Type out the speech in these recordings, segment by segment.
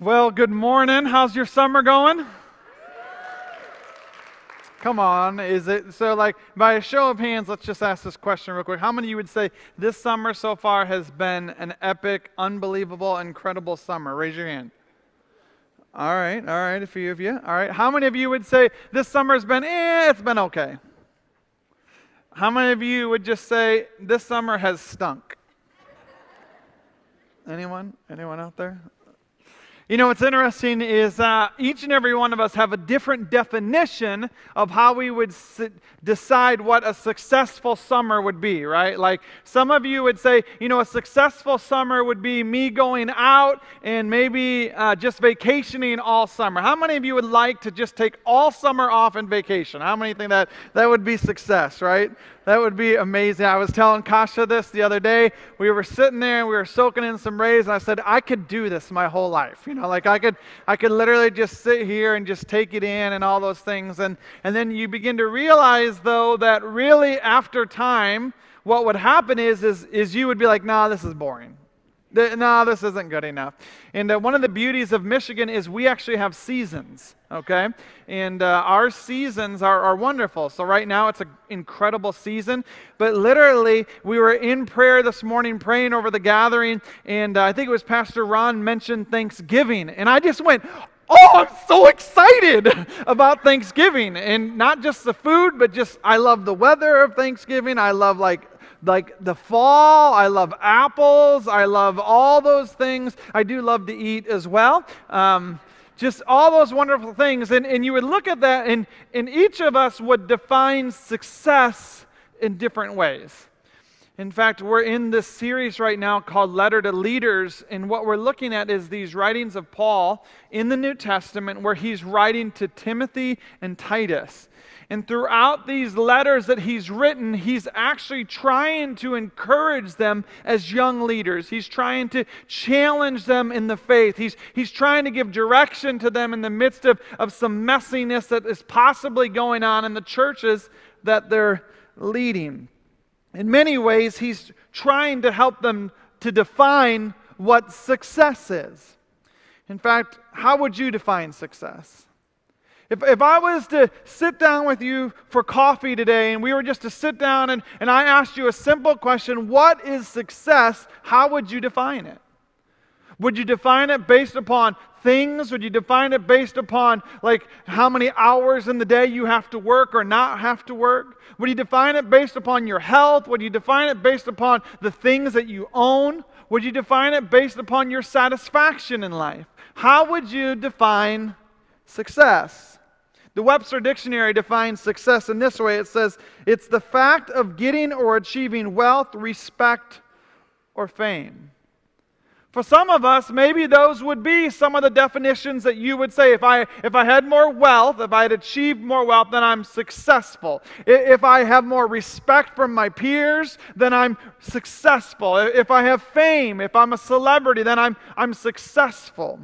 Well, good morning. How's your summer going? Come on, is it so? Like, by a show of hands, let's just ask this question real quick. How many of you would say this summer so far has been an epic, unbelievable, incredible summer? Raise your hand. All right, all right, a few of you. All right, how many of you would say this summer has been, eh, it's been okay? How many of you would just say this summer has stunk? Anyone? Anyone out there? You know, what's interesting is each and every one of us have a different definition of how we would decide what a successful summer would be, right? Like some of you would say, you know, a successful summer would be me going out and maybe uh, just vacationing all summer. How many of you would like to just take all summer off and vacation? How many think that that would be success, right? That would be amazing. I was telling Kasha this the other day. We were sitting there and we were soaking in some rays, and I said, I could do this my whole life. You know, like I could, I could literally just sit here and just take it in and all those things. And, and then you begin to realize, though, that really after time, what would happen is, is, is you would be like, nah, this is boring. No, this isn't good enough. And uh, one of the beauties of Michigan is we actually have seasons, okay? And uh, our seasons are, are wonderful. So, right now, it's an incredible season. But literally, we were in prayer this morning praying over the gathering, and uh, I think it was Pastor Ron mentioned Thanksgiving. And I just went, Oh, I'm so excited about Thanksgiving. And not just the food, but just I love the weather of Thanksgiving. I love like like the fall. I love apples. I love all those things. I do love to eat as well. Um, just all those wonderful things. And, and you would look at that, and, and each of us would define success in different ways. In fact, we're in this series right now called Letter to Leaders, and what we're looking at is these writings of Paul in the New Testament where he's writing to Timothy and Titus. And throughout these letters that he's written, he's actually trying to encourage them as young leaders. He's trying to challenge them in the faith. He's, he's trying to give direction to them in the midst of, of some messiness that is possibly going on in the churches that they're leading. In many ways, he's trying to help them to define what success is. In fact, how would you define success? If, if I was to sit down with you for coffee today and we were just to sit down and, and I asked you a simple question, what is success? How would you define it? Would you define it based upon things? Would you define it based upon like how many hours in the day you have to work or not have to work? Would you define it based upon your health? Would you define it based upon the things that you own? Would you define it based upon your satisfaction in life? How would you define success? The Webster Dictionary defines success in this way it says, it's the fact of getting or achieving wealth, respect, or fame. For some of us, maybe those would be some of the definitions that you would say. If I, if I had more wealth, if I had achieved more wealth, then I'm successful. If I have more respect from my peers, then I'm successful. If I have fame, if I'm a celebrity, then I'm, I'm successful.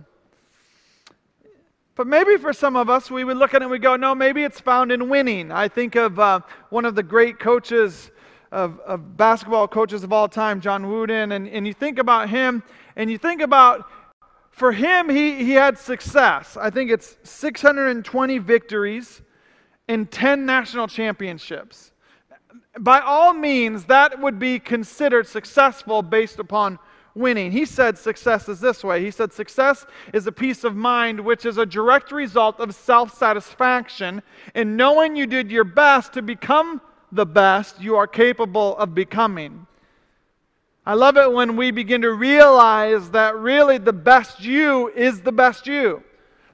But maybe for some of us, we would look at it and we go, no, maybe it's found in winning. I think of uh, one of the great coaches of, of, basketball coaches of all time, John Wooden, and, and you think about him, and you think about, for him, he, he had success. I think it's 620 victories and 10 national championships. By all means, that would be considered successful based upon winning. He said success is this way. He said success is a peace of mind which is a direct result of self satisfaction in knowing you did your best to become the best you are capable of becoming. I love it when we begin to realize that really the best you is the best you.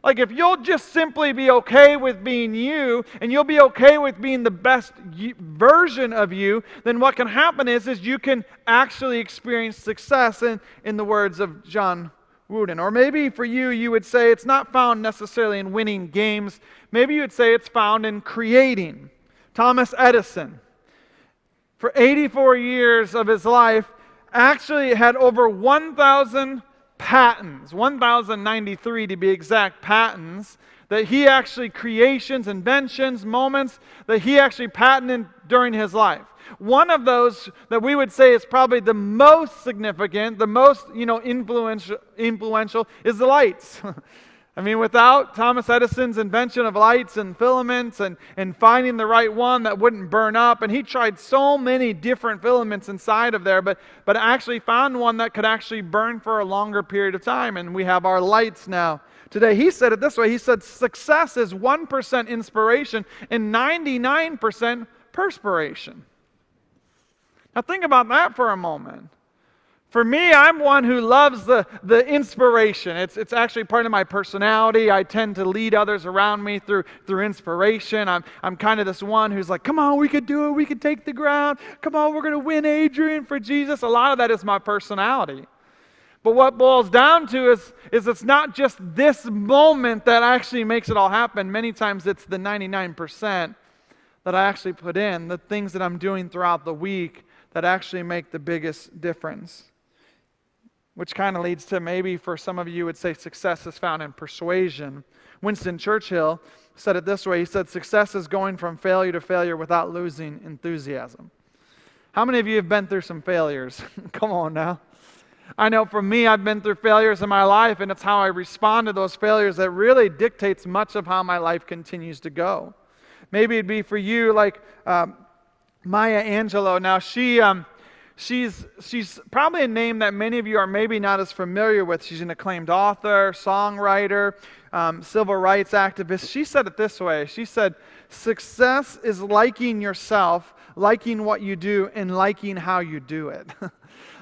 Like, if you'll just simply be okay with being you and you'll be okay with being the best version of you, then what can happen is, is you can actually experience success, in, in the words of John Wooden. Or maybe for you, you would say it's not found necessarily in winning games. Maybe you would say it's found in creating. Thomas Edison, for 84 years of his life, actually had over 1,000 patents, 1,093 to be exact, patents that he actually, creations, inventions, moments that he actually patented during his life. One of those that we would say is probably the most significant, the most you know, influential, influential is the lights. I mean, without Thomas Edison's invention of lights and filaments and, and finding the right one that wouldn't burn up, and he tried so many different filaments inside of there, but, but actually found one that could actually burn for a longer period of time, and we have our lights now today. He said it this way He said, Success is 1% inspiration and 99% perspiration. Now, think about that for a moment. For me, I'm one who loves the, the inspiration. It's, it's actually part of my personality. I tend to lead others around me through, through inspiration. I'm, I'm kind of this one who's like, come on, we could do it. We could take the ground. Come on, we're going to win Adrian for Jesus. A lot of that is my personality. But what boils down to is, is it's not just this moment that actually makes it all happen. Many times it's the 99% that I actually put in, the things that I'm doing throughout the week that actually make the biggest difference. Which kind of leads to maybe for some of you would say success is found in persuasion. Winston Churchill said it this way He said, Success is going from failure to failure without losing enthusiasm. How many of you have been through some failures? Come on now. I know for me, I've been through failures in my life, and it's how I respond to those failures that really dictates much of how my life continues to go. Maybe it'd be for you like um, Maya Angelou. Now, she. Um, She's, she's probably a name that many of you are maybe not as familiar with. She's an acclaimed author, songwriter, um, civil rights activist. She said it this way She said, Success is liking yourself, liking what you do, and liking how you do it.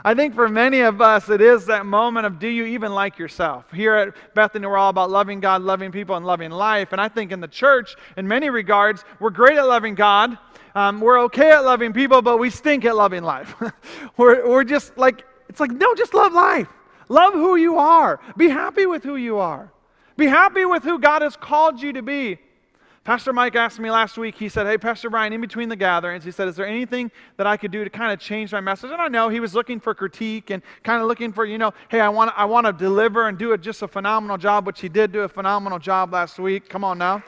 I think for many of us, it is that moment of do you even like yourself? Here at Bethany, we're all about loving God, loving people, and loving life. And I think in the church, in many regards, we're great at loving God. Um, we're okay at loving people, but we stink at loving life. we're, we're just like, it's like, no, just love life. Love who you are. Be happy with who you are. Be happy with who God has called you to be. Pastor Mike asked me last week, he said, Hey, Pastor Brian, in between the gatherings, he said, Is there anything that I could do to kind of change my message? And I know he was looking for critique and kind of looking for, you know, hey, I want, I want to deliver and do a, just a phenomenal job, which he did do a phenomenal job last week. Come on now.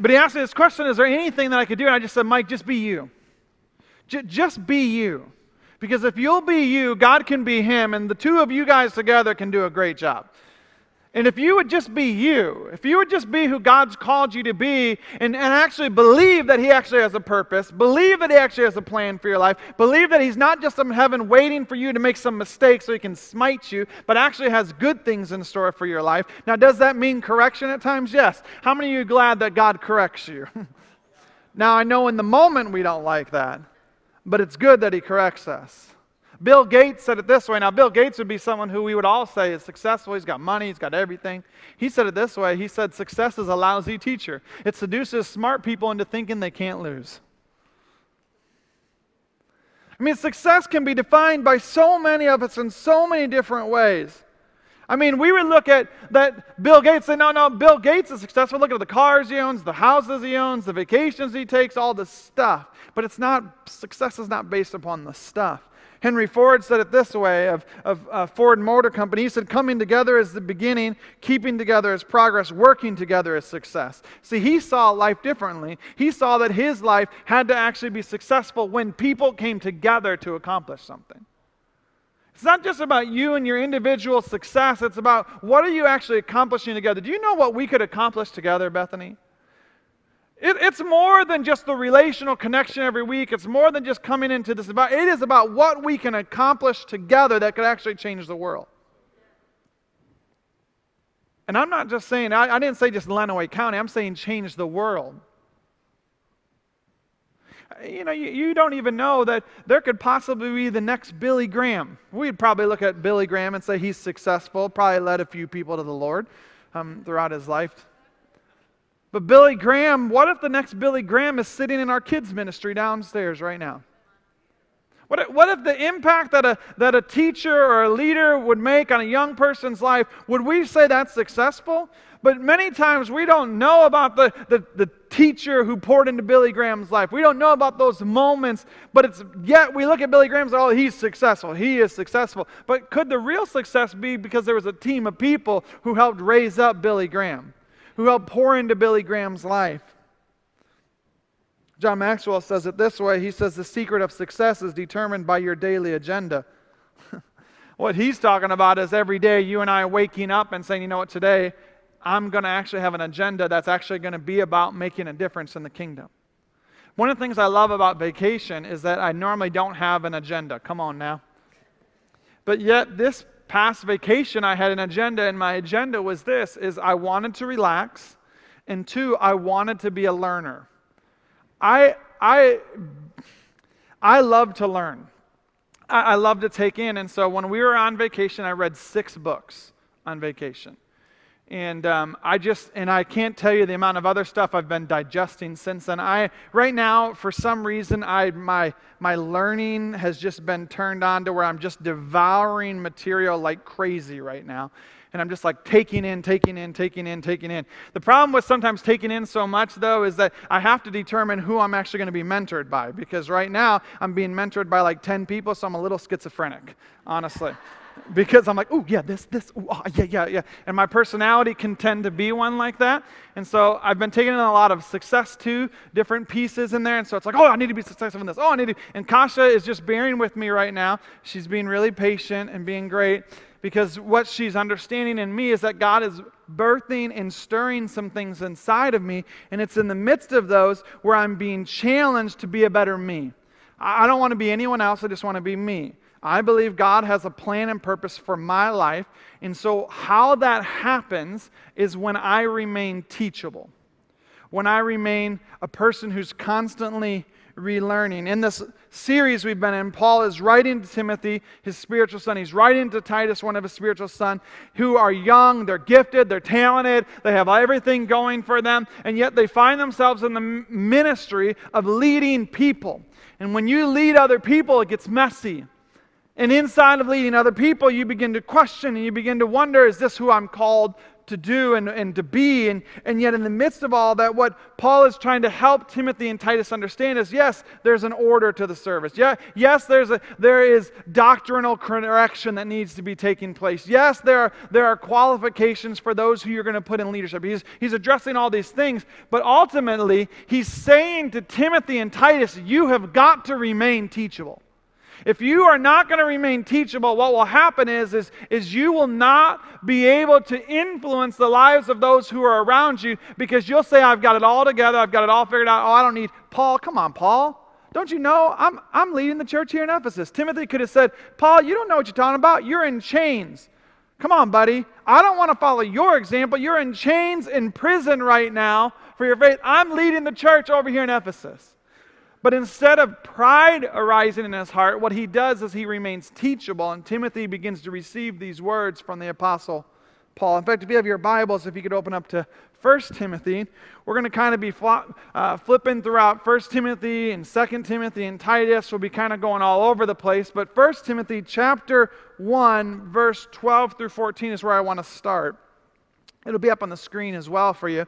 But he asked me this question Is there anything that I could do? And I just said, Mike, just be you. J- just be you. Because if you'll be you, God can be him, and the two of you guys together can do a great job. And if you would just be you, if you would just be who God's called you to be, and, and actually believe that He actually has a purpose, believe that He actually has a plan for your life, believe that He's not just in heaven waiting for you to make some mistakes so He can smite you, but actually has good things in store for your life. Now, does that mean correction at times? Yes. How many of you glad that God corrects you? now, I know in the moment we don't like that, but it's good that He corrects us. Bill Gates said it this way. Now, Bill Gates would be someone who we would all say is successful. He's got money, he's got everything. He said it this way He said, Success is a lousy teacher, it seduces smart people into thinking they can't lose. I mean, success can be defined by so many of us in so many different ways. I mean, we would look at that Bill Gates say, no, no, Bill Gates is successful. Look at the cars he owns, the houses he owns, the vacations he takes, all the stuff. But it's not, success is not based upon the stuff. Henry Ford said it this way of, of uh, Ford Motor Company. He said, coming together is the beginning, keeping together is progress, working together is success. See, he saw life differently. He saw that his life had to actually be successful when people came together to accomplish something. It's not just about you and your individual success, it's about what are you actually accomplishing together. Do you know what we could accomplish together, Bethany? It, it's more than just the relational connection every week. It's more than just coming into this. About, it is about what we can accomplish together that could actually change the world. And I'm not just saying, I, I didn't say just Lenawee County, I'm saying change the world. You know, you, you don't even know that there could possibly be the next Billy Graham. We'd probably look at Billy Graham and say he's successful, probably led a few people to the Lord um, throughout his life. But Billy Graham, what if the next Billy Graham is sitting in our kids' ministry downstairs right now? What if, what if the impact that a, that a teacher or a leader would make on a young person's life, would we say that's successful? But many times we don't know about the, the, the teacher who poured into Billy Graham's life. We don't know about those moments, but it's yet we look at Billy Graham's, oh, he's successful. He is successful. But could the real success be because there was a team of people who helped raise up Billy Graham? Who helped pour into Billy Graham's life. John Maxwell says it this way He says, The secret of success is determined by your daily agenda. what he's talking about is every day you and I waking up and saying, You know what, today I'm going to actually have an agenda that's actually going to be about making a difference in the kingdom. One of the things I love about vacation is that I normally don't have an agenda. Come on now. But yet this past vacation I had an agenda and my agenda was this is I wanted to relax and two I wanted to be a learner. I I I love to learn. I, I love to take in and so when we were on vacation I read 6 books on vacation. And um, I just, and I can't tell you the amount of other stuff I've been digesting since then. I, right now, for some reason, I, my, my learning has just been turned on to where I'm just devouring material like crazy right now. And I'm just like taking in, taking in, taking in, taking in. The problem with sometimes taking in so much, though, is that I have to determine who I'm actually going to be mentored by. Because right now, I'm being mentored by like 10 people, so I'm a little schizophrenic, honestly because I'm like, oh, yeah, this, this, ooh, oh, yeah, yeah, yeah. And my personality can tend to be one like that. And so I've been taking in a lot of success to different pieces in there. And so it's like, oh, I need to be successful in this. Oh, I need to. And Kasha is just bearing with me right now. She's being really patient and being great because what she's understanding in me is that God is birthing and stirring some things inside of me. And it's in the midst of those where I'm being challenged to be a better me. I don't want to be anyone else, I just want to be me. I believe God has a plan and purpose for my life. And so, how that happens is when I remain teachable, when I remain a person who's constantly relearning. In this series we've been in, Paul is writing to Timothy, his spiritual son. He's writing to Titus, one of his spiritual sons, who are young, they're gifted, they're talented, they have everything going for them, and yet they find themselves in the ministry of leading people. And when you lead other people, it gets messy. And inside of leading other people, you begin to question and you begin to wonder is this who I'm called to do and, and to be? And, and yet, in the midst of all that, what Paul is trying to help Timothy and Titus understand is yes, there's an order to the service. Yeah, yes, there's a, there is doctrinal correction that needs to be taking place. Yes, there are, there are qualifications for those who you're going to put in leadership. He's, he's addressing all these things, but ultimately, he's saying to Timothy and Titus, you have got to remain teachable. If you are not going to remain teachable, what will happen is, is, is you will not be able to influence the lives of those who are around you because you'll say, I've got it all together, I've got it all figured out. Oh, I don't need Paul. Come on, Paul. Don't you know I'm, I'm leading the church here in Ephesus? Timothy could have said, Paul, you don't know what you're talking about. You're in chains. Come on, buddy. I don't want to follow your example. You're in chains in prison right now for your faith. I'm leading the church over here in Ephesus. But instead of pride arising in his heart, what he does is he remains teachable, and Timothy begins to receive these words from the Apostle Paul. In fact, if you have your Bibles, if you could open up to 1 Timothy, we're going to kind of be uh, flipping throughout 1 Timothy and 2 Timothy and Titus. We'll be kind of going all over the place. But 1 Timothy chapter 1, verse 12 through 14 is where I want to start. It'll be up on the screen as well for you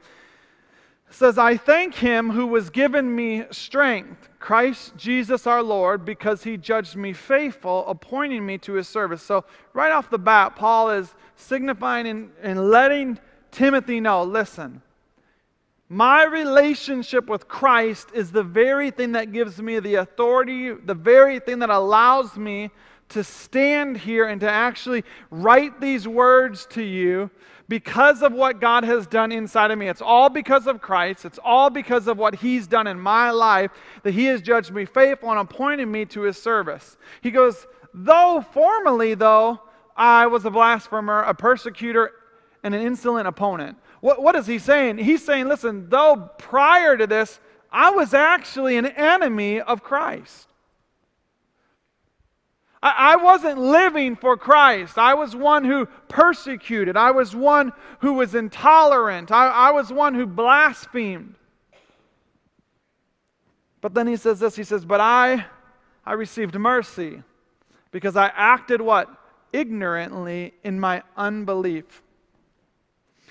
says, I thank him who was given me strength, Christ Jesus our Lord, because he judged me faithful, appointing me to his service. So, right off the bat, Paul is signifying and, and letting Timothy know listen, my relationship with Christ is the very thing that gives me the authority, the very thing that allows me to stand here and to actually write these words to you because of what God has done inside of me. It's all because of Christ. It's all because of what He's done in my life that He has judged me faithful and appointed me to His service. He goes, Though formerly, though, I was a blasphemer, a persecutor, and an insolent opponent. What, what is he saying? He's saying, listen, though prior to this, I was actually an enemy of Christ. I, wasn't living for Christ. I was one who persecuted. I was one who was intolerant. I, I was one who blasphemed. But then he says this he says, But I, I received mercy because I acted what? Ignorantly in my unbelief.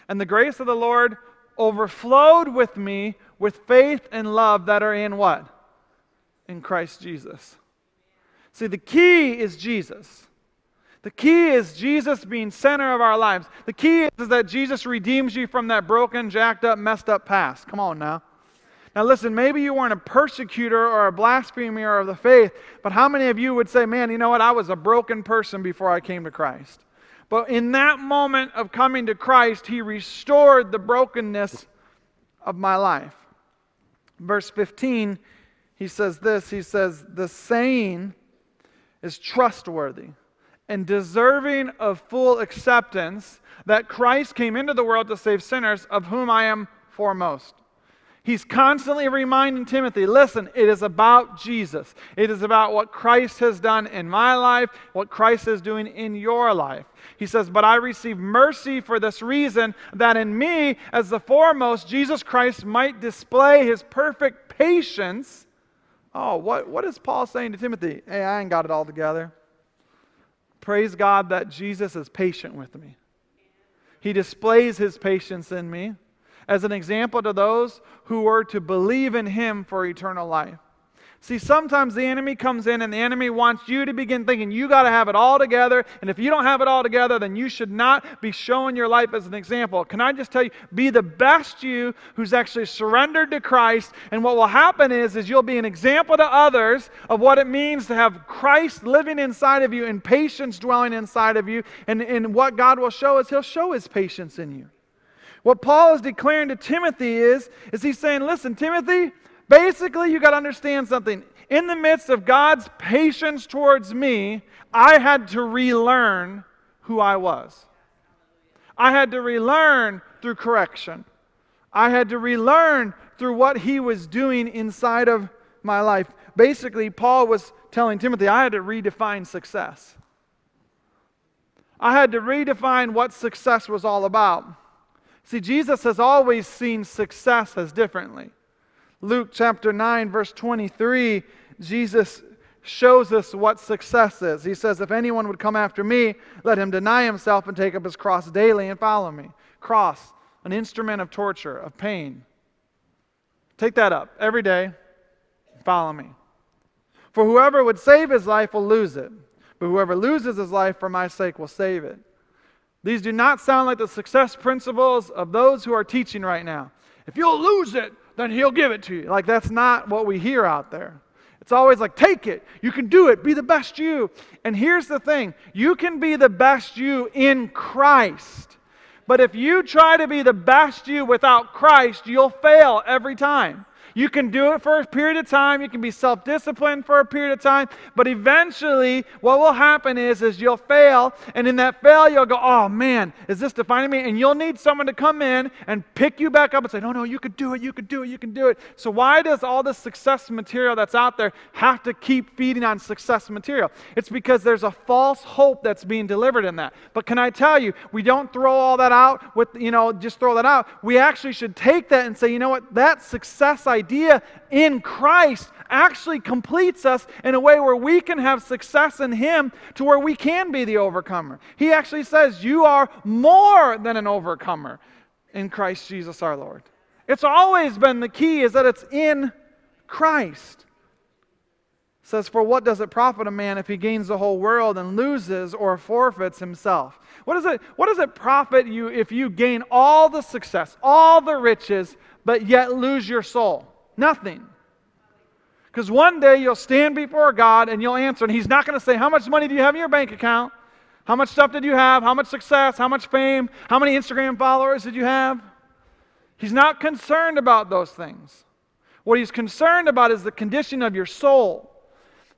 And the grace of the Lord overflowed with me with faith and love that are in what? In Christ Jesus. See, the key is Jesus. The key is Jesus being center of our lives. The key is, that Jesus redeems you from that broken, jacked up, messed up past. Come on now. Now, listen, maybe you weren't a persecutor or a blasphemer of the faith, but how many of you would say, man, you know what? I was a broken person before I came to Christ. But in that moment of coming to Christ, He restored the brokenness of my life. Verse 15, he says this He says, The saying is trustworthy and deserving of full acceptance that Christ came into the world to save sinners, of whom I am foremost. He's constantly reminding Timothy listen, it is about Jesus. It is about what Christ has done in my life, what Christ is doing in your life. He says, But I receive mercy for this reason, that in me, as the foremost, Jesus Christ might display his perfect patience. Oh, what, what is Paul saying to Timothy? Hey, I ain't got it all together. Praise God that Jesus is patient with me. He displays his patience in me as an example to those who were to believe in him for eternal life. See, sometimes the enemy comes in and the enemy wants you to begin thinking you got to have it all together. And if you don't have it all together, then you should not be showing your life as an example. Can I just tell you, be the best you who's actually surrendered to Christ. And what will happen is, is you'll be an example to others of what it means to have Christ living inside of you and patience dwelling inside of you. And, and what God will show is He'll show His patience in you. What Paul is declaring to Timothy is, is he's saying, listen, Timothy, basically you got to understand something. In the midst of God's patience towards me, I had to relearn who I was. I had to relearn through correction. I had to relearn through what he was doing inside of my life. Basically, Paul was telling Timothy, I had to redefine success. I had to redefine what success was all about. See, Jesus has always seen success as differently. Luke chapter 9, verse 23, Jesus shows us what success is. He says, If anyone would come after me, let him deny himself and take up his cross daily and follow me. Cross, an instrument of torture, of pain. Take that up every day. Follow me. For whoever would save his life will lose it, but whoever loses his life for my sake will save it. These do not sound like the success principles of those who are teaching right now. If you'll lose it, then he'll give it to you. Like, that's not what we hear out there. It's always like, take it. You can do it. Be the best you. And here's the thing you can be the best you in Christ. But if you try to be the best you without Christ, you'll fail every time. You can do it for a period of time. You can be self-disciplined for a period of time. But eventually, what will happen is, is you'll fail. And in that fail, you'll go, oh man, is this defining me? And you'll need someone to come in and pick you back up and say, no, no, you can do it. You can do it. You can do it. So why does all this success material that's out there have to keep feeding on success material? It's because there's a false hope that's being delivered in that. But can I tell you, we don't throw all that out with, you know, just throw that out. We actually should take that and say, you know what, that success idea idea in Christ actually completes us in a way where we can have success in Him to where we can be the overcomer. He actually says, You are more than an overcomer in Christ Jesus our Lord. It's always been the key is that it's in Christ. It says, For what does it profit a man if he gains the whole world and loses or forfeits himself? What, is it, what does it profit you if you gain all the success, all the riches, but yet lose your soul? Nothing. Because one day you'll stand before God and you'll answer, and He's not going to say, How much money do you have in your bank account? How much stuff did you have? How much success? How much fame? How many Instagram followers did you have? He's not concerned about those things. What He's concerned about is the condition of your soul.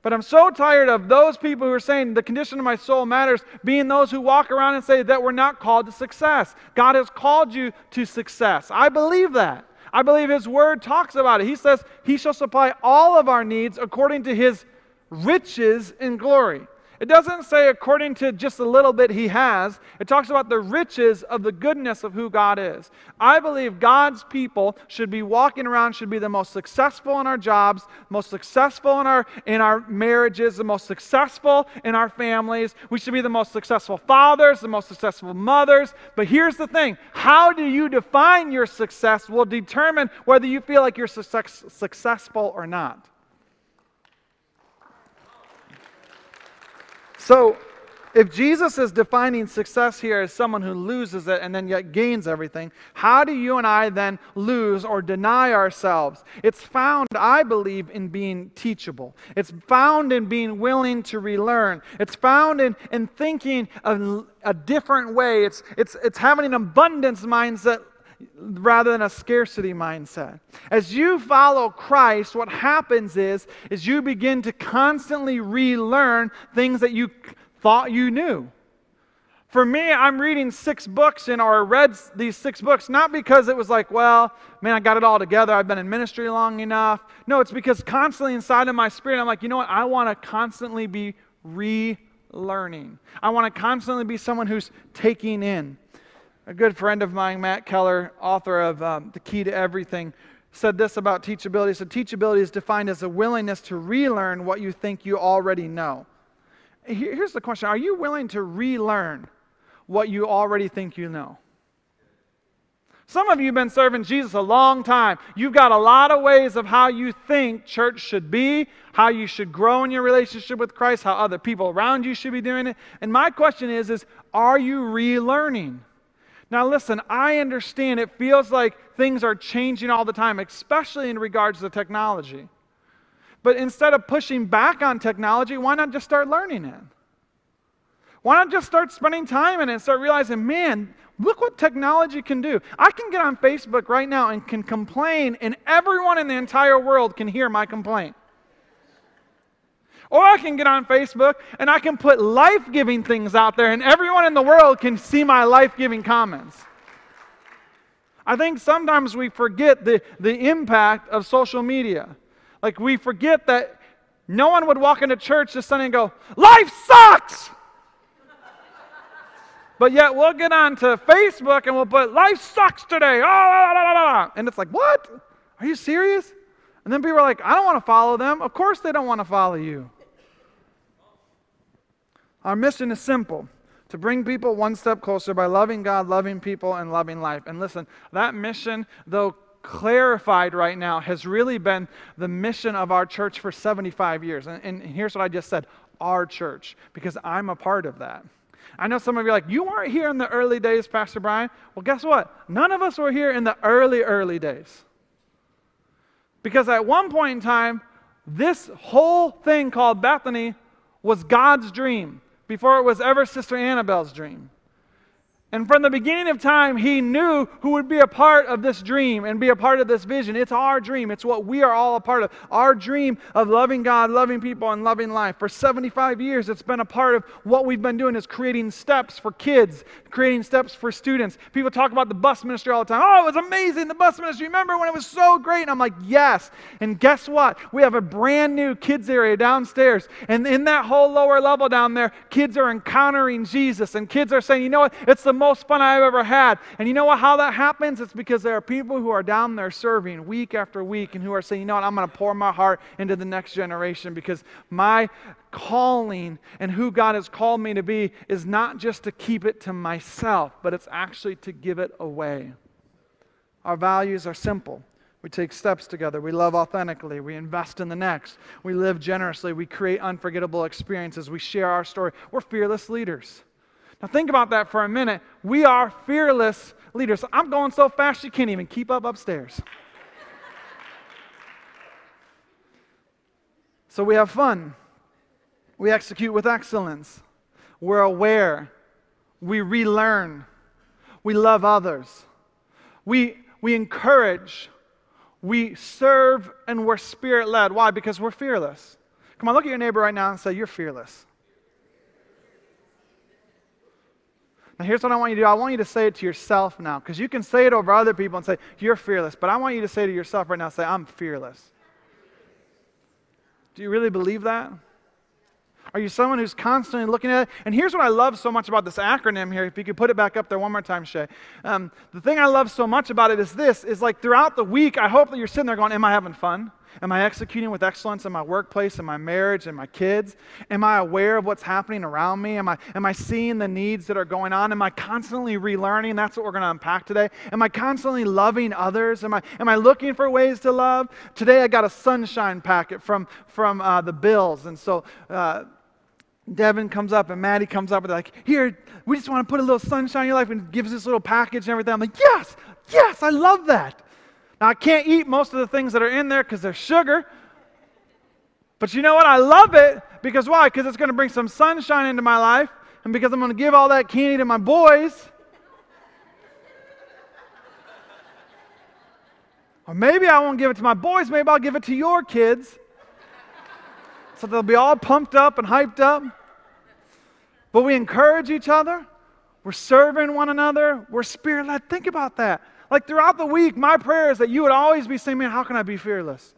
But I'm so tired of those people who are saying the condition of my soul matters, being those who walk around and say that we're not called to success. God has called you to success. I believe that. I believe his word talks about it. He says, He shall supply all of our needs according to his riches in glory. It doesn't say according to just a little bit he has. It talks about the riches of the goodness of who God is. I believe God's people should be walking around, should be the most successful in our jobs, most successful in our, in our marriages, the most successful in our families. We should be the most successful fathers, the most successful mothers. But here's the thing how do you define your success will determine whether you feel like you're success, successful or not. So, if Jesus is defining success here as someone who loses it and then yet gains everything, how do you and I then lose or deny ourselves? It's found, I believe, in being teachable. It's found in being willing to relearn. It's found in, in thinking a, a different way. It's, it's, it's having an abundance mindset rather than a scarcity mindset. As you follow Christ, what happens is, is you begin to constantly relearn things that you thought you knew. For me, I'm reading six books and or read these six books not because it was like, well, man, I got it all together. I've been in ministry long enough. No, it's because constantly inside of my spirit, I'm like, you know what? I want to constantly be relearning. I want to constantly be someone who's taking in. A good friend of mine, Matt Keller, author of um, The Key to Everything, said this about teachability. So, Teachability is defined as a willingness to relearn what you think you already know. Here's the question Are you willing to relearn what you already think you know? Some of you have been serving Jesus a long time. You've got a lot of ways of how you think church should be, how you should grow in your relationship with Christ, how other people around you should be doing it. And my question is, is are you relearning? Now listen, I understand it feels like things are changing all the time, especially in regards to technology. But instead of pushing back on technology, why not just start learning it? Why not just start spending time in it and start realizing, man, look what technology can do. I can get on Facebook right now and can complain, and everyone in the entire world can hear my complaint. Or I can get on Facebook and I can put life giving things out there, and everyone in the world can see my life giving comments. I think sometimes we forget the, the impact of social media. Like we forget that no one would walk into church this Sunday and go, Life sucks! but yet we'll get on to Facebook and we'll put, Life sucks today! Oh, and it's like, What? Are you serious? And then people are like, I don't want to follow them. Of course they don't want to follow you. Our mission is simple to bring people one step closer by loving God, loving people, and loving life. And listen, that mission, though clarified right now has really been the mission of our church for 75 years. And, and, here's what I just said our church, because I'm a part of that. I know some of you are like, you weren't here in the early days, Pastor Brian. Well, guess what? None of us were here in the early, early days. Because at one point in time, this whole thing called Bethany was God's dream before it was ever Sister Annabelle's dream. And from the beginning of time, he knew who would be a part of this dream and be a part of this vision. It's our dream. It's what we are all a part of. Our dream of loving God, loving people, and loving life. For 75 years, it's been a part of what we've been doing is creating steps for kids, creating steps for students. People talk about the bus ministry all the time. Oh, it was amazing, the bus ministry. Remember when it was so great? And I'm like, yes. And guess what? We have a brand new kids area downstairs. And in that whole lower level down there, kids are encountering Jesus. And kids are saying, you know what? It's the most fun I've ever had. And you know what, how that happens? It's because there are people who are down there serving week after week and who are saying, you know what, I'm going to pour my heart into the next generation because my calling and who God has called me to be is not just to keep it to myself, but it's actually to give it away. Our values are simple. We take steps together. We love authentically. We invest in the next. We live generously. We create unforgettable experiences. We share our story. We're fearless leaders. Now, think about that for a minute. We are fearless leaders. I'm going so fast you can't even keep up upstairs. so we have fun. We execute with excellence. We're aware. We relearn. We love others. We, we encourage. We serve and we're spirit led. Why? Because we're fearless. Come on, look at your neighbor right now and say, You're fearless. Now, here's what I want you to do I want you to say it to yourself now, because you can say it over other people and say, You're fearless. But I want you to say to yourself right now, say, I'm fearless. Do you really believe that? Are you someone who's constantly looking at it? And here's what I love so much about this acronym here. If you could put it back up there one more time, Shay. Um, the thing I love so much about it is this: is like throughout the week, I hope that you're sitting there going, "Am I having fun? Am I executing with excellence in my workplace, in my marriage, in my kids? Am I aware of what's happening around me? Am I, am I seeing the needs that are going on? Am I constantly relearning? That's what we're going to unpack today. Am I constantly loving others? Am I, am I looking for ways to love? Today I got a sunshine packet from, from uh, the Bills. And so, uh, Devin comes up and Maddie comes up and they're like, Here, we just want to put a little sunshine in your life and gives this little package and everything. I'm like, Yes, yes, I love that. Now, I can't eat most of the things that are in there because they're sugar. But you know what? I love it because why? Because it's going to bring some sunshine into my life and because I'm going to give all that candy to my boys. Or maybe I won't give it to my boys, maybe I'll give it to your kids. So they'll be all pumped up and hyped up. But we encourage each other. We're serving one another. We're spirit led. Think about that. Like throughout the week, my prayer is that you would always be saying, Man, how can I be fearless?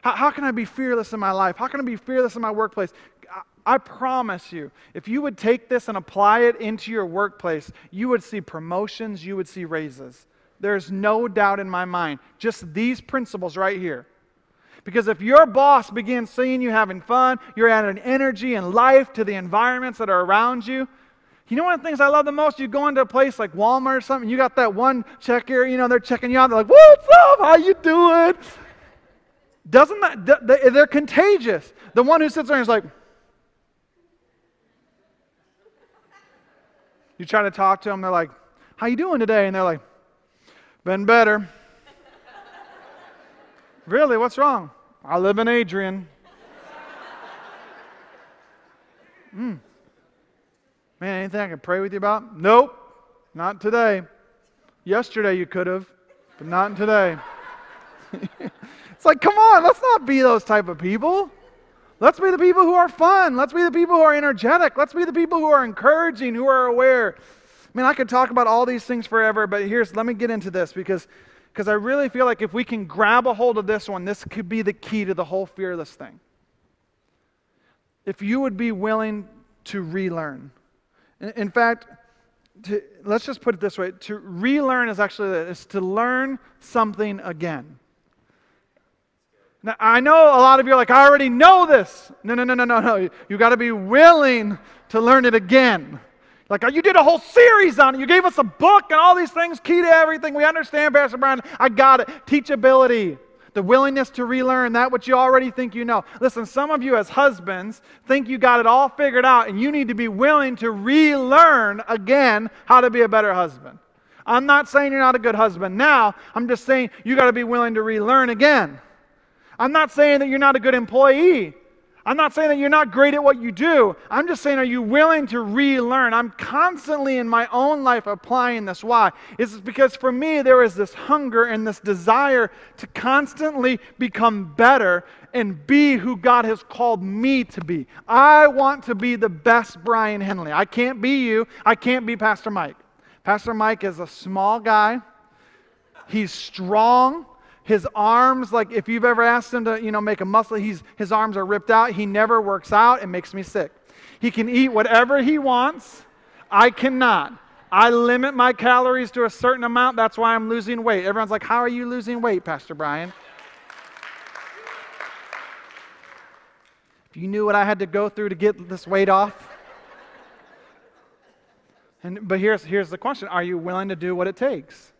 How, how can I be fearless in my life? How can I be fearless in my workplace? I, I promise you, if you would take this and apply it into your workplace, you would see promotions, you would see raises. There's no doubt in my mind. Just these principles right here. Because if your boss begins seeing you having fun, you're adding energy and life to the environments that are around you. You know one of the things I love the most? You go into a place like Walmart or something, you got that one checker, you know, they're checking you out. They're like, what's up? How you doing? Doesn't that, they're contagious. The one who sits there and is like, you try to talk to them, they're like, how you doing today? And they're like, been better. really? What's wrong? I live in Adrian. Hmm. Man, anything I can pray with you about? Nope, not today. Yesterday you could have, but not today. it's like, come on, let's not be those type of people. Let's be the people who are fun. Let's be the people who are energetic. Let's be the people who are encouraging, who are aware. I mean, I could talk about all these things forever, but here's, let me get into this because, because I really feel like if we can grab a hold of this one, this could be the key to the whole fearless thing. If you would be willing to relearn. In, fact, to, let's just put it this way to relearn is actually is to learn something again. Now, I know a lot of you are like, I already know this. No, no, no, no, no, no. You got to be willing to learn it again. Like, you did a whole series on it. You gave us a book and all these things, key to everything. We understand, Pastor Brian. I got it. Teachability, the willingness to relearn that which you already think you know. Listen, some of you as husbands think you got it all figured out, and you need to be willing to relearn again how to be a better husband. I'm not saying you're not a good husband now. I'm just saying you got to be willing to relearn again. I'm not saying that you're not a good employee. I'm not saying that you're not great at what you do. I'm just saying, are you willing to relearn? I'm constantly in my own life applying this. Why? It's because for me, there is this hunger and this desire to constantly become better and be who God has called me to be. I want to be the best Brian Henley. I can't be you, I can't be Pastor Mike. Pastor Mike is a small guy, he's strong. His arms, like if you've ever asked him to, you know, make a muscle, he's, his arms are ripped out. He never works out. It makes me sick. He can eat whatever he wants. I cannot. I limit my calories to a certain amount. That's why I'm losing weight. Everyone's like, How are you losing weight, Pastor Brian? If you knew what I had to go through to get this weight off. And, but here's, here's the question Are you willing to do what it takes?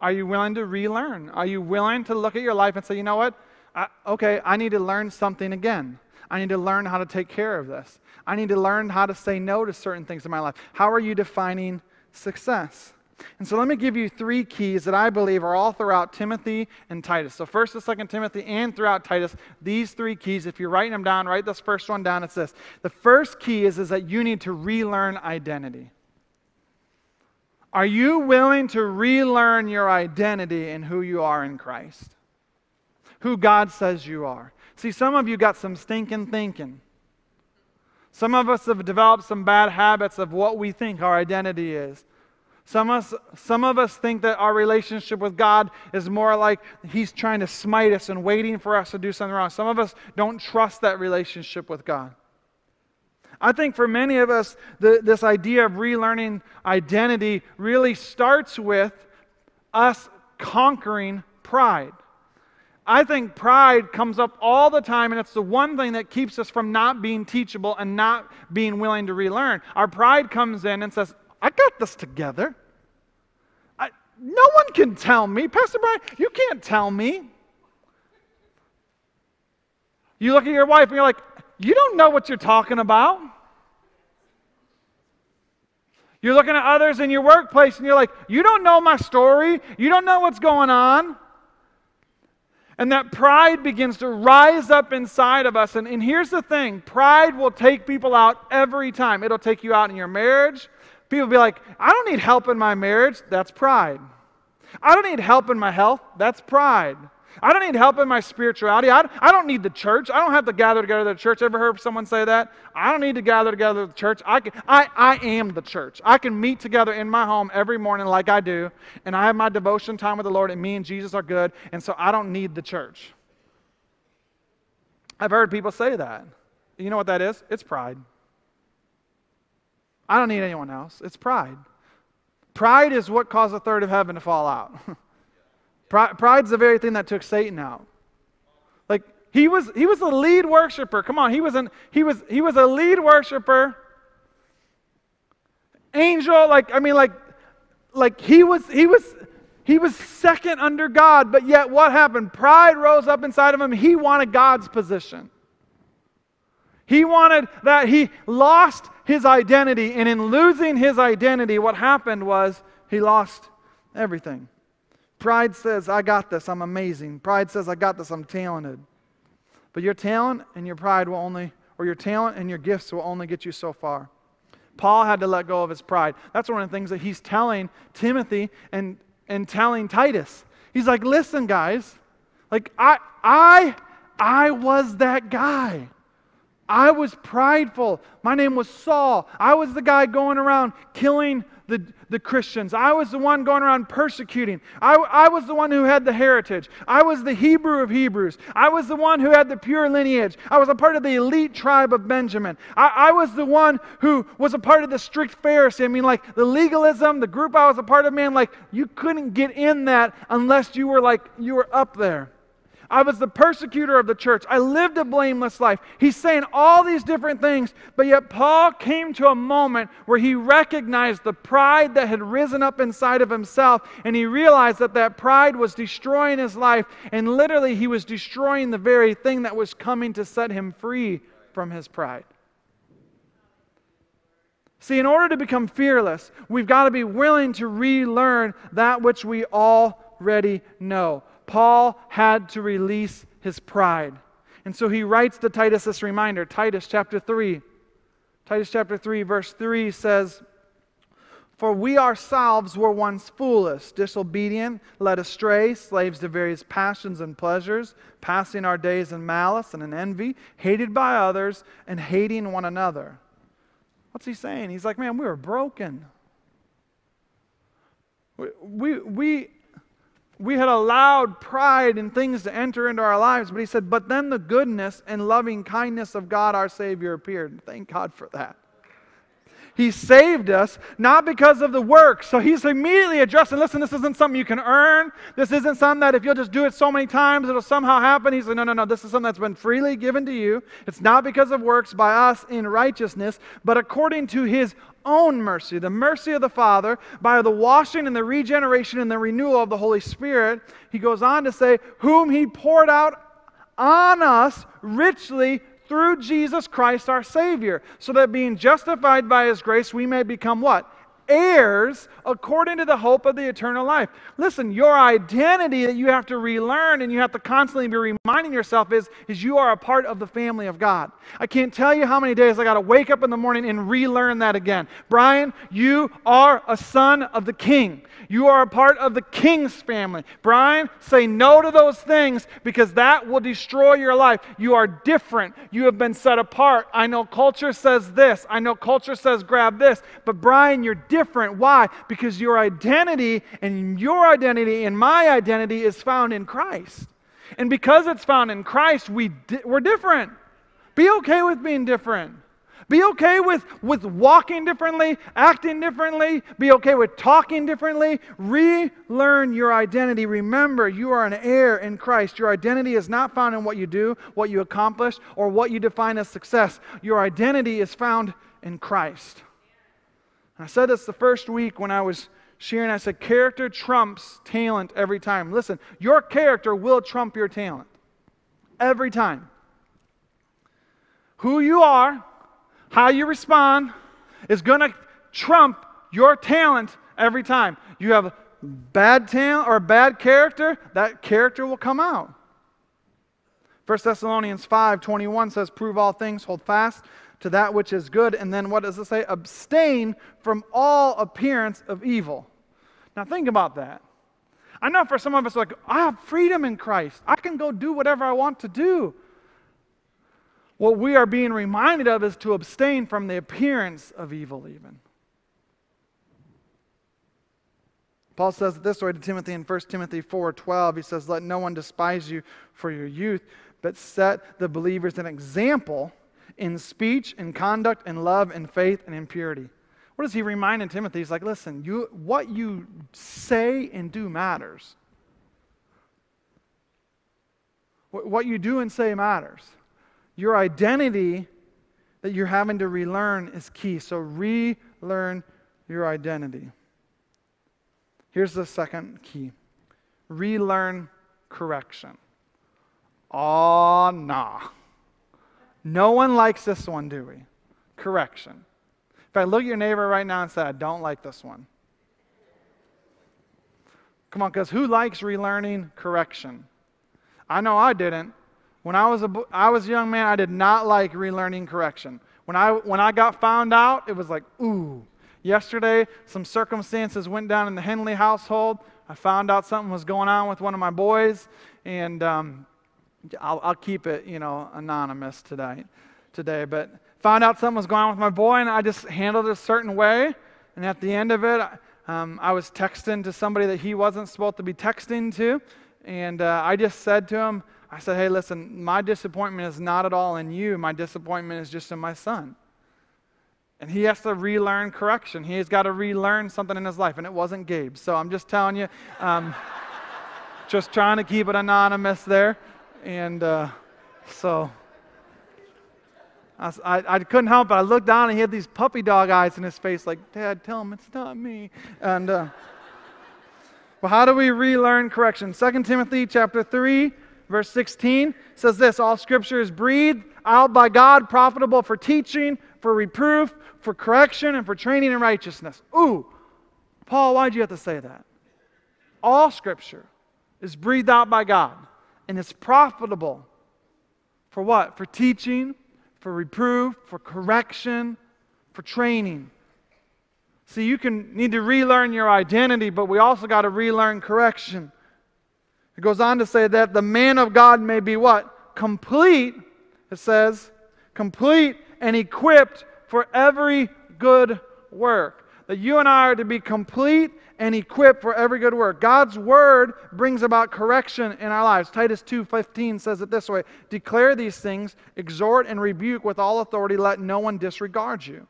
Are you willing to relearn? Are you willing to look at your life and say, you know what? I, okay, I need to learn something again. I need to learn how to take care of this. I need to learn how to say no to certain things in my life. How are you defining success? And so let me give you three keys that I believe are all throughout Timothy and Titus. So first and second Timothy and throughout Titus, these three keys, if you're writing them down, write this first one down. It's this. The first key is, is that you need to relearn identity. Are you willing to relearn your identity and who you are in Christ? Who God says you are. See, some of you got some stinking thinking. Some of us have developed some bad habits of what we think our identity is. Some of, us, some of us think that our relationship with God is more like He's trying to smite us and waiting for us to do something wrong. Some of us don't trust that relationship with God. I think for many of us, the, this idea of relearning identity really starts with us conquering pride. I think pride comes up all the time, and it's the one thing that keeps us from not being teachable and not being willing to relearn. Our pride comes in and says, I got this together. I, no one can tell me. Pastor Brian, you can't tell me. You look at your wife and you're like, you don't know what you're talking about. You're looking at others in your workplace and you're like, You don't know my story. You don't know what's going on. And that pride begins to rise up inside of us. And, and here's the thing pride will take people out every time. It'll take you out in your marriage. People be like, I don't need help in my marriage. That's pride. I don't need help in my health. That's pride. I don't need help in my spirituality. I, I don't need the church. I don't have to gather together the church. Ever heard someone say that? I don't need to gather together the church. I, can, I, I am the church. I can meet together in my home every morning like I do, and I have my devotion time with the Lord, and me and Jesus are good, and so I don't need the church. I've heard people say that. You know what that is? It's pride. I don't need anyone else. It's pride. Pride is what caused the third of heaven to fall out. Pride's the very thing that took Satan out. Like he was he was a lead worshiper. Come on, he was an he was he was a lead worshiper. Angel, like I mean, like like he was he was he was second under God, but yet what happened? Pride rose up inside of him. He wanted God's position. He wanted that he lost his identity, and in losing his identity, what happened was he lost everything. Pride says, I got this, I'm amazing. Pride says, I got this, I'm talented. But your talent and your pride will only, or your talent and your gifts will only get you so far. Paul had to let go of his pride. That's one of the things that he's telling Timothy and, and telling Titus. He's like, listen, guys, like I I I was that guy. I was prideful. My name was Saul. I was the guy going around killing the, the Christians. I was the one going around persecuting. I, I was the one who had the heritage. I was the Hebrew of Hebrews. I was the one who had the pure lineage. I was a part of the elite tribe of Benjamin. I, I was the one who was a part of the strict Pharisee. I mean, like the legalism, the group I was a part of, man, like you couldn't get in that unless you were like, you were up there. I was the persecutor of the church. I lived a blameless life. He's saying all these different things, but yet Paul came to a moment where he recognized the pride that had risen up inside of himself, and he realized that that pride was destroying his life, and literally he was destroying the very thing that was coming to set him free from his pride. See, in order to become fearless, we've got to be willing to relearn that which we already know. Paul had to release his pride. And so he writes to Titus this reminder Titus chapter 3. Titus chapter 3, verse 3 says, For we ourselves were once foolish, disobedient, led astray, slaves to various passions and pleasures, passing our days in malice and in envy, hated by others, and hating one another. What's he saying? He's like, Man, we were broken. We, we, we we had allowed pride and things to enter into our lives, but he said, But then the goodness and loving kindness of God our Savior appeared. Thank God for that. He saved us not because of the work. So he's immediately addressing listen, this isn't something you can earn. This isn't something that if you'll just do it so many times, it'll somehow happen. He's like, no, no, no. This is something that's been freely given to you. It's not because of works by us in righteousness, but according to his own mercy, the mercy of the Father, by the washing and the regeneration and the renewal of the Holy Spirit. He goes on to say, whom he poured out on us richly through Jesus Christ our Savior, so that being justified by His grace, we may become what? Heirs according to the hope of the eternal life. Listen, your identity that you have to relearn and you have to constantly be reminding yourself is, is you are a part of the family of God. I can't tell you how many days I got to wake up in the morning and relearn that again. Brian, you are a son of the king. You are a part of the king's family. Brian, say no to those things because that will destroy your life. You are different. You have been set apart. I know culture says this. I know culture says grab this. But Brian, you're different. Why? Because your identity and your identity and my identity is found in Christ. And because it's found in Christ, we di- we're different. Be okay with being different. Be okay with, with walking differently, acting differently. Be okay with talking differently. Relearn your identity. Remember, you are an heir in Christ. Your identity is not found in what you do, what you accomplish, or what you define as success. Your identity is found in Christ. I said this the first week when I was sharing. I said, character trumps talent every time. Listen, your character will trump your talent every time. Who you are how you respond is going to trump your talent every time. You have bad talent or bad character, that character will come out. 1 Thessalonians 5 21 says, Prove all things, hold fast to that which is good. And then what does it say? Abstain from all appearance of evil. Now think about that. I know for some of us, like, I have freedom in Christ. I can go do whatever I want to do. What we are being reminded of is to abstain from the appearance of evil, even. Paul says it this way to Timothy in 1 Timothy 4:12. He says, "Let no one despise you for your youth, but set the believers an example in speech, in conduct, in love, in faith, and in purity." What does he remind in Timothy? He's like, "Listen, you what you say and do matters. What you do and say matters. Your identity that you're having to relearn is key. So relearn your identity." Here's the second key relearn correction. Oh, nah. No one likes this one, do we? Correction. If I look at your neighbor right now and say, I don't like this one. Come on, because who likes relearning correction? I know I didn't. When I was a, I was a young man, I did not like relearning correction. When I, when I got found out, it was like, ooh, Yesterday, some circumstances went down in the Henley household. I found out something was going on with one of my boys, and um, I'll, I'll, keep it, you know, anonymous today. Today, but found out something was going on with my boy, and I just handled it a certain way. And at the end of it, um, I was texting to somebody that he wasn't supposed to be texting to, and uh, I just said to him, I said, "Hey, listen, my disappointment is not at all in you. My disappointment is just in my son." And he has to relearn correction. He's got to relearn something in his life, and it wasn't Gabe. So I'm just telling you, um, just trying to keep it anonymous there. And uh, so I, I, couldn't help it. I looked down, and he had these puppy dog eyes in his face, like, Dad, tell him it's not me. And uh, well, how do we relearn correction? 2 Timothy chapter 3, verse 16 says this All scripture is breathed out by God, profitable for teaching, for reproof, for correction, and for training in righteousness. Ooh, Paul, why'd you have to say that? All scripture is breathed out by God, and it's profitable for what? For teaching, for reproof, for correction, for training. See, you can need to relearn your identity, but we also got to relearn correction. It goes on to say that the man of God may be what? Complete, it says, complete and equipped for every good work. That you and I are to be complete and equipped for every good work. God's word brings about correction in our lives. Titus 2:15 says it this way: "Declare these things, exhort and rebuke with all authority, let no one disregard you."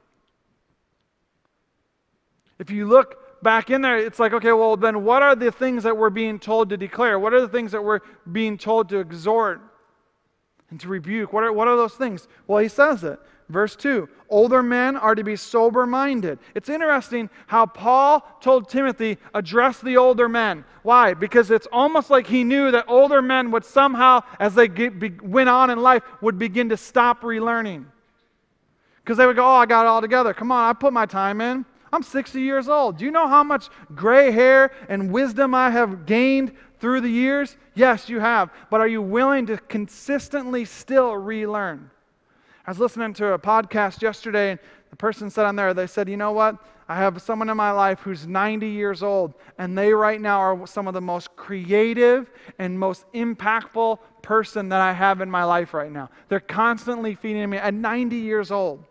If you look back in there, it's like, okay, well, then what are the things that we're being told to declare? What are the things that we're being told to exhort and to rebuke? What are, what are those things? Well, he says it. Verse 2 Older men are to be sober minded. It's interesting how Paul told Timothy, address the older men. Why? Because it's almost like he knew that older men would somehow, as they get, be, went on in life, would begin to stop relearning. Because they would go, Oh, I got it all together. Come on, I put my time in. I'm 60 years old. Do you know how much gray hair and wisdom I have gained through the years? Yes, you have. But are you willing to consistently still relearn? I was listening to a podcast yesterday, and the person said on there, they said, You know what? I have someone in my life who's 90 years old, and they right now are some of the most creative and most impactful person that I have in my life right now. They're constantly feeding me at 90 years old.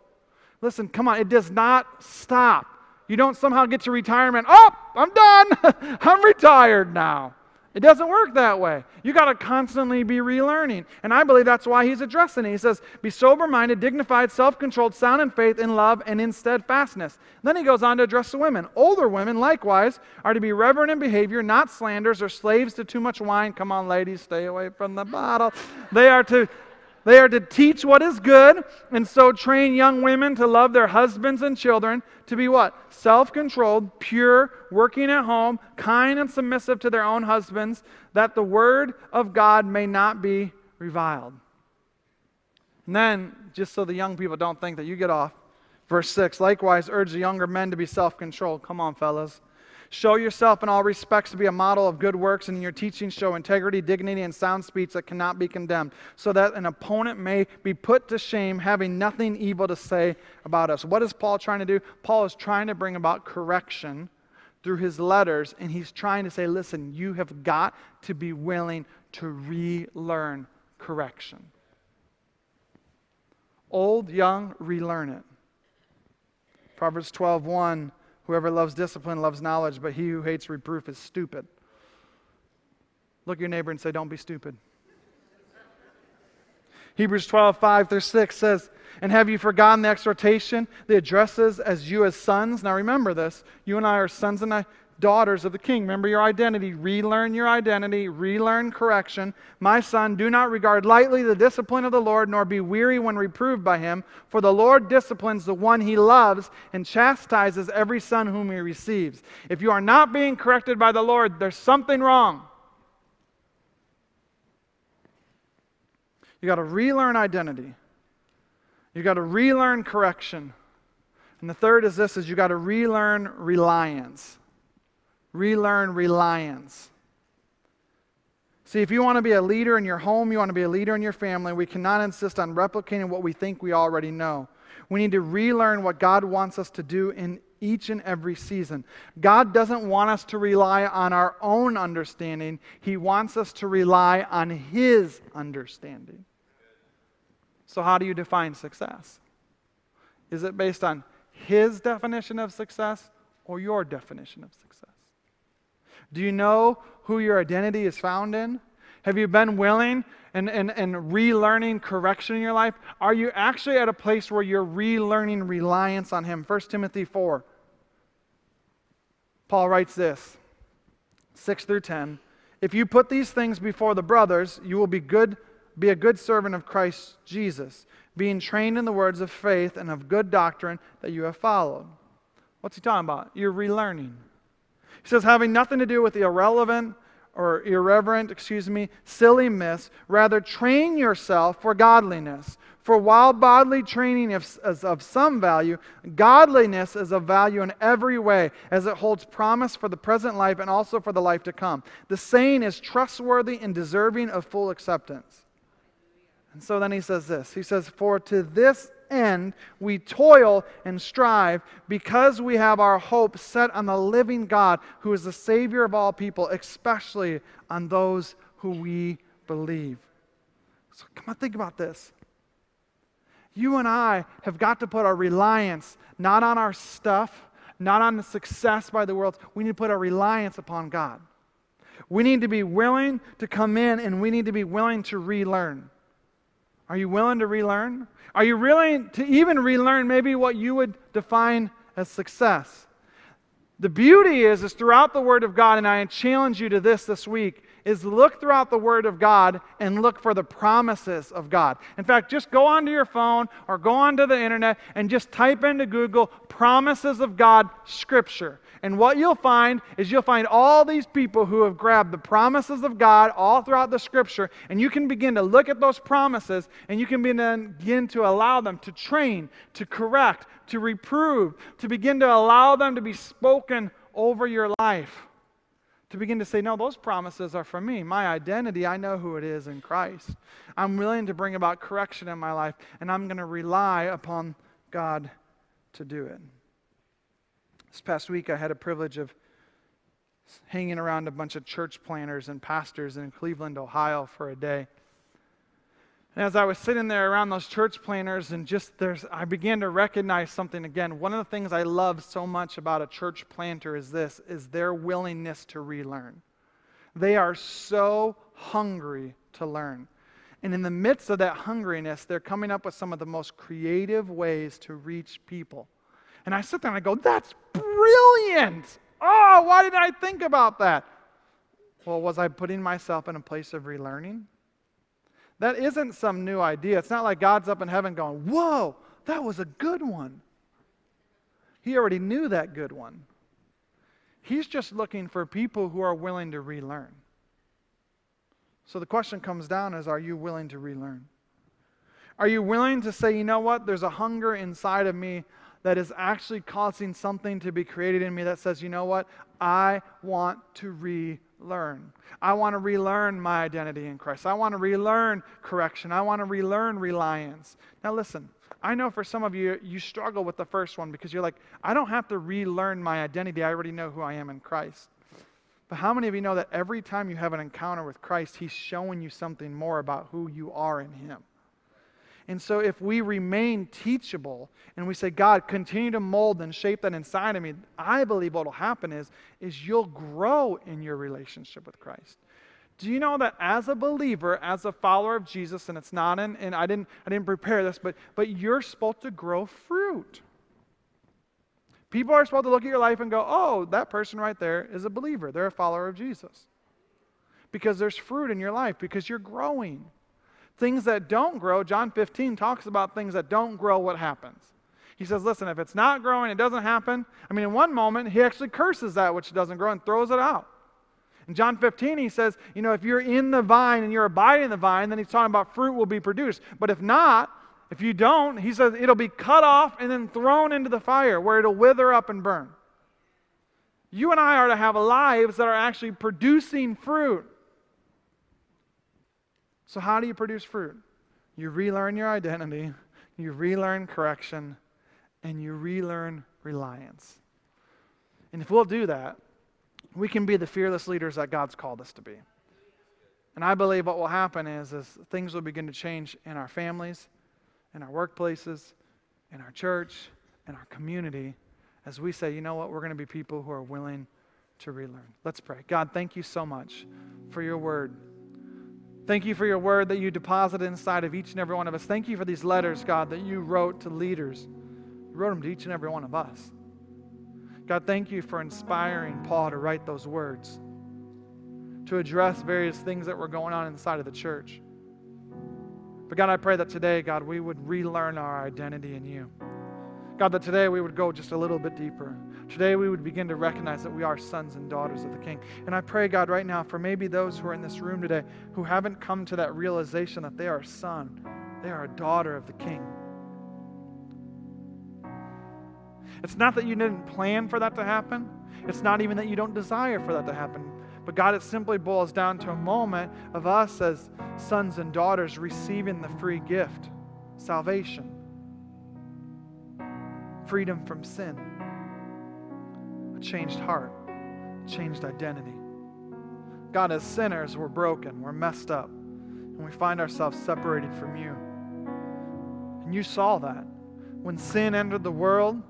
Listen, come on, it does not stop. You don't somehow get to retirement. Oh, I'm done. I'm retired now. It doesn't work that way. You got to constantly be relearning. And I believe that's why he's addressing it. He says, Be sober minded, dignified, self controlled, sound in faith, in love, and in steadfastness. then he goes on to address the women. Older women, likewise, are to be reverent in behavior, not slanders or slaves to too much wine. Come on, ladies, stay away from the bottle. They are to they are to teach what is good, and so train young women to love their husbands and children, to be what? Self controlled, pure, working at home, kind and submissive to their own husbands, that the word of God may not be reviled. And then, just so the young people don't think that you get off, Verse 6 Likewise, urge the younger men to be self controlled. Come on, fellas. Show yourself in all respects to be a model of good works, and in your teaching show integrity, dignity, and sound speech that cannot be condemned, so that an opponent may be put to shame, having nothing evil to say about us. What is Paul trying to do? Paul is trying to bring about correction through his letters, and he's trying to say, listen, you have got to be willing to relearn correction. Old, young, relearn it. Proverbs 12, 1 Whoever loves discipline loves knowledge, but he who hates reproof is stupid. Look your neighbor and say, Don't be stupid. Hebrews 12, 5 through 6 says, And have you forgotten the exhortation, the addresses as you as sons? Now remember this. You and I are sons and I, daughters of the king. Remember your identity. Relearn your identity. Relearn correction. My son, do not regard lightly the discipline of the Lord, nor be weary when reproved by him. For the Lord disciplines the one he loves and chastises every son whom he receives. If you are not being corrected by the Lord, there's something wrong. You got to relearn identity. You got to relearn correction. And the third is this is you got to relearn reliance relearn reliance. See, if you want to be a leader in your home, you want to be a leader in your family, we cannot insist on replicating what we think we already know. We need to relearn what God wants us to do in each and every season. God doesn't want us to rely on our own understanding, He wants us to rely on His understanding. So, how do you define success? Is it based on His definition of success or your definition of success? Do you know who your identity is found in? Have you been willing and, and, and relearning correction in your life? Are you actually at a place where you're relearning reliance on Him? 1 Timothy 4. Paul writes this 6 through 10. If you put these things before the brothers, you will be good, be a good servant of Christ Jesus, being trained in the words of faith and of good doctrine that you have followed. What's he talking about? You're relearning. He says, having nothing to do with the irrelevant or irreverent, excuse me, silly myths, rather train yourself for godliness. For while bodily training is, of some value, godliness is of value in every way, as it holds promise for the present life and also for the life to come. The saying is trustworthy and deserving of full acceptance. And so then he says this He says, For to this end we toil and strive because we have our hope set on the living God who is the Savior of all people, especially on those who we believe. So come on, think about this. You and I have got to put our reliance not on our stuff, not on the success by the world. We need to put our reliance upon God. We need to be willing to come in and we need to be willing to relearn. Are you willing to relearn? Are you willing to even relearn maybe what you would define as success? The beauty is, is throughout the Word of God, and I challenge you to this this week, is look throughout the Word of God and look for the promises of God. In fact, just go onto your phone or go onto the internet and just type into Google promises of God scripture. And what you'll find is you'll find all these people who have grabbed the promises of God all throughout the scripture, and you can begin to look at those promises and you can begin to allow them to train, to correct, to reprove, to begin to allow them to be spoken over your life. To begin to say, no, those promises are for me. My identity, I know who it is in Christ. I'm willing to bring about correction in my life, and I'm going to rely upon God to do it. This past week, I had a privilege of hanging around a bunch of church planters and pastors in Cleveland, Ohio for a day. And as I was sitting there around those church planters and just there's I began to recognize something again. One of the things I love so much about a church planter is this is their willingness to relearn. They are so hungry to learn. And in the midst of that hungriness, they're coming up with some of the most creative ways to reach people. And I sit there and I go, that's brilliant. Oh, why didn't I think about that? Well, was I putting myself in a place of relearning? That isn't some new idea. It's not like God's up in heaven going, Whoa, that was a good one. He already knew that good one. He's just looking for people who are willing to relearn. So the question comes down is are you willing to relearn? Are you willing to say, you know what, there's a hunger inside of me that is actually causing something to be created in me that says, you know what? I want to relearn. I want to relearn my identity in Christ. I want to relearn correction. I want to relearn reliance. Now, listen, I know for some of you, you struggle with the first one because you're like, I don't have to relearn my identity. I already know who I am in Christ. But how many of you know that every time you have an encounter with Christ, He's showing you something more about who you are in Him? And so, if we remain teachable and we say, God, continue to mold and shape that inside of me, I believe what will happen is, is you'll grow in your relationship with Christ. Do you know that as a believer, as a follower of Jesus, and it's not in, and I didn't, I didn't prepare this, but, but you're supposed to grow fruit. People are supposed to look at your life and go, oh, that person right there is a believer. They're a follower of Jesus. Because there's fruit in your life, because you're growing. Things that don't grow, John 15 talks about things that don't grow, what happens? He says, listen, if it's not growing, it doesn't happen. I mean, in one moment, he actually curses that which doesn't grow and throws it out. In John 15, he says, you know, if you're in the vine and you're abiding in the vine, then he's talking about fruit will be produced. But if not, if you don't, he says it'll be cut off and then thrown into the fire where it'll wither up and burn. You and I are to have lives that are actually producing fruit. So, how do you produce fruit? You relearn your identity, you relearn correction, and you relearn reliance. And if we'll do that, we can be the fearless leaders that God's called us to be. And I believe what will happen is, is things will begin to change in our families, in our workplaces, in our church, in our community, as we say, you know what, we're going to be people who are willing to relearn. Let's pray. God, thank you so much for your word. Thank you for your word that you deposited inside of each and every one of us. Thank you for these letters, God, that you wrote to leaders. You wrote them to each and every one of us. God, thank you for inspiring Paul to write those words, to address various things that were going on inside of the church. But God, I pray that today, God, we would relearn our identity in you. God, that today we would go just a little bit deeper. Today we would begin to recognize that we are sons and daughters of the King. And I pray, God, right now for maybe those who are in this room today who haven't come to that realization that they are a son, they are a daughter of the King. It's not that you didn't plan for that to happen. It's not even that you don't desire for that to happen. But God, it simply boils down to a moment of us as sons and daughters receiving the free gift salvation freedom from sin, a changed heart, a changed identity. God, as sinners, we're broken, we're messed up, and we find ourselves separated from you. And you saw that. When sin entered the world,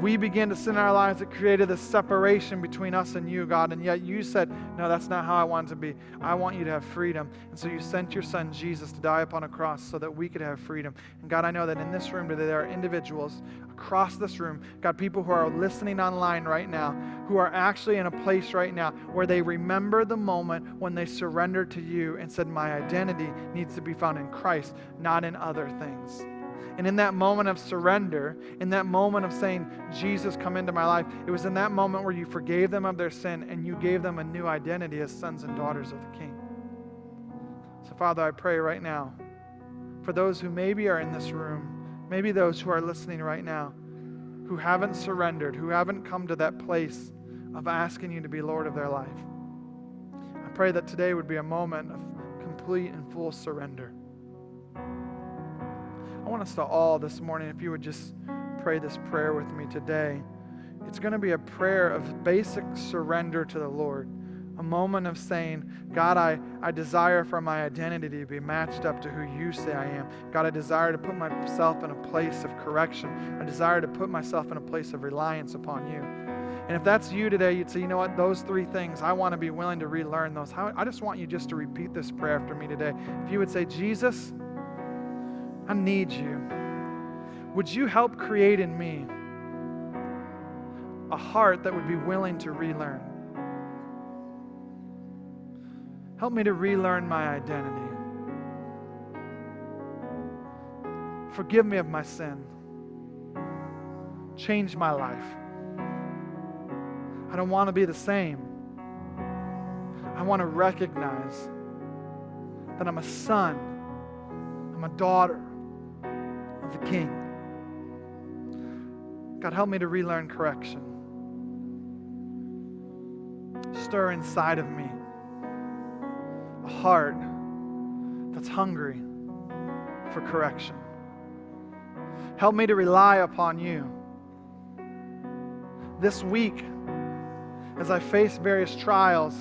we began to sin in our lives, it created this separation between us and you, God. And yet you said, No, that's not how I want to be. I want you to have freedom. And so you sent your son Jesus to die upon a cross so that we could have freedom. And God, I know that in this room today, there are individuals across this room, God, people who are listening online right now, who are actually in a place right now where they remember the moment when they surrendered to you and said, My identity needs to be found in Christ, not in other things. And in that moment of surrender, in that moment of saying, Jesus, come into my life, it was in that moment where you forgave them of their sin and you gave them a new identity as sons and daughters of the King. So, Father, I pray right now for those who maybe are in this room, maybe those who are listening right now, who haven't surrendered, who haven't come to that place of asking you to be Lord of their life. I pray that today would be a moment of complete and full surrender. I want us to all this morning, if you would just pray this prayer with me today. It's going to be a prayer of basic surrender to the Lord. A moment of saying, God, I, I desire for my identity to be matched up to who you say I am. God, I desire to put myself in a place of correction. I desire to put myself in a place of reliance upon you. And if that's you today, you'd say, you know what, those three things, I want to be willing to relearn those. I just want you just to repeat this prayer after me today. If you would say, Jesus, I need you. Would you help create in me a heart that would be willing to relearn? Help me to relearn my identity. Forgive me of my sin. Change my life. I don't want to be the same. I want to recognize that I'm a son, I'm a daughter of the King. God, help me to relearn correction. Stir inside of me a heart that's hungry for correction. Help me to rely upon you. This week, as I face various trials,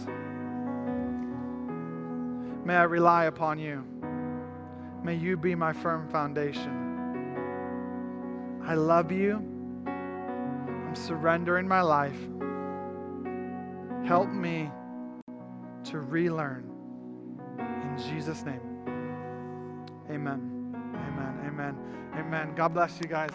may I rely upon you. May you be my firm foundation. I love you. I'm surrendering my life. Help me to relearn. In Jesus' name. Amen. Amen. Amen. Amen. God bless you guys.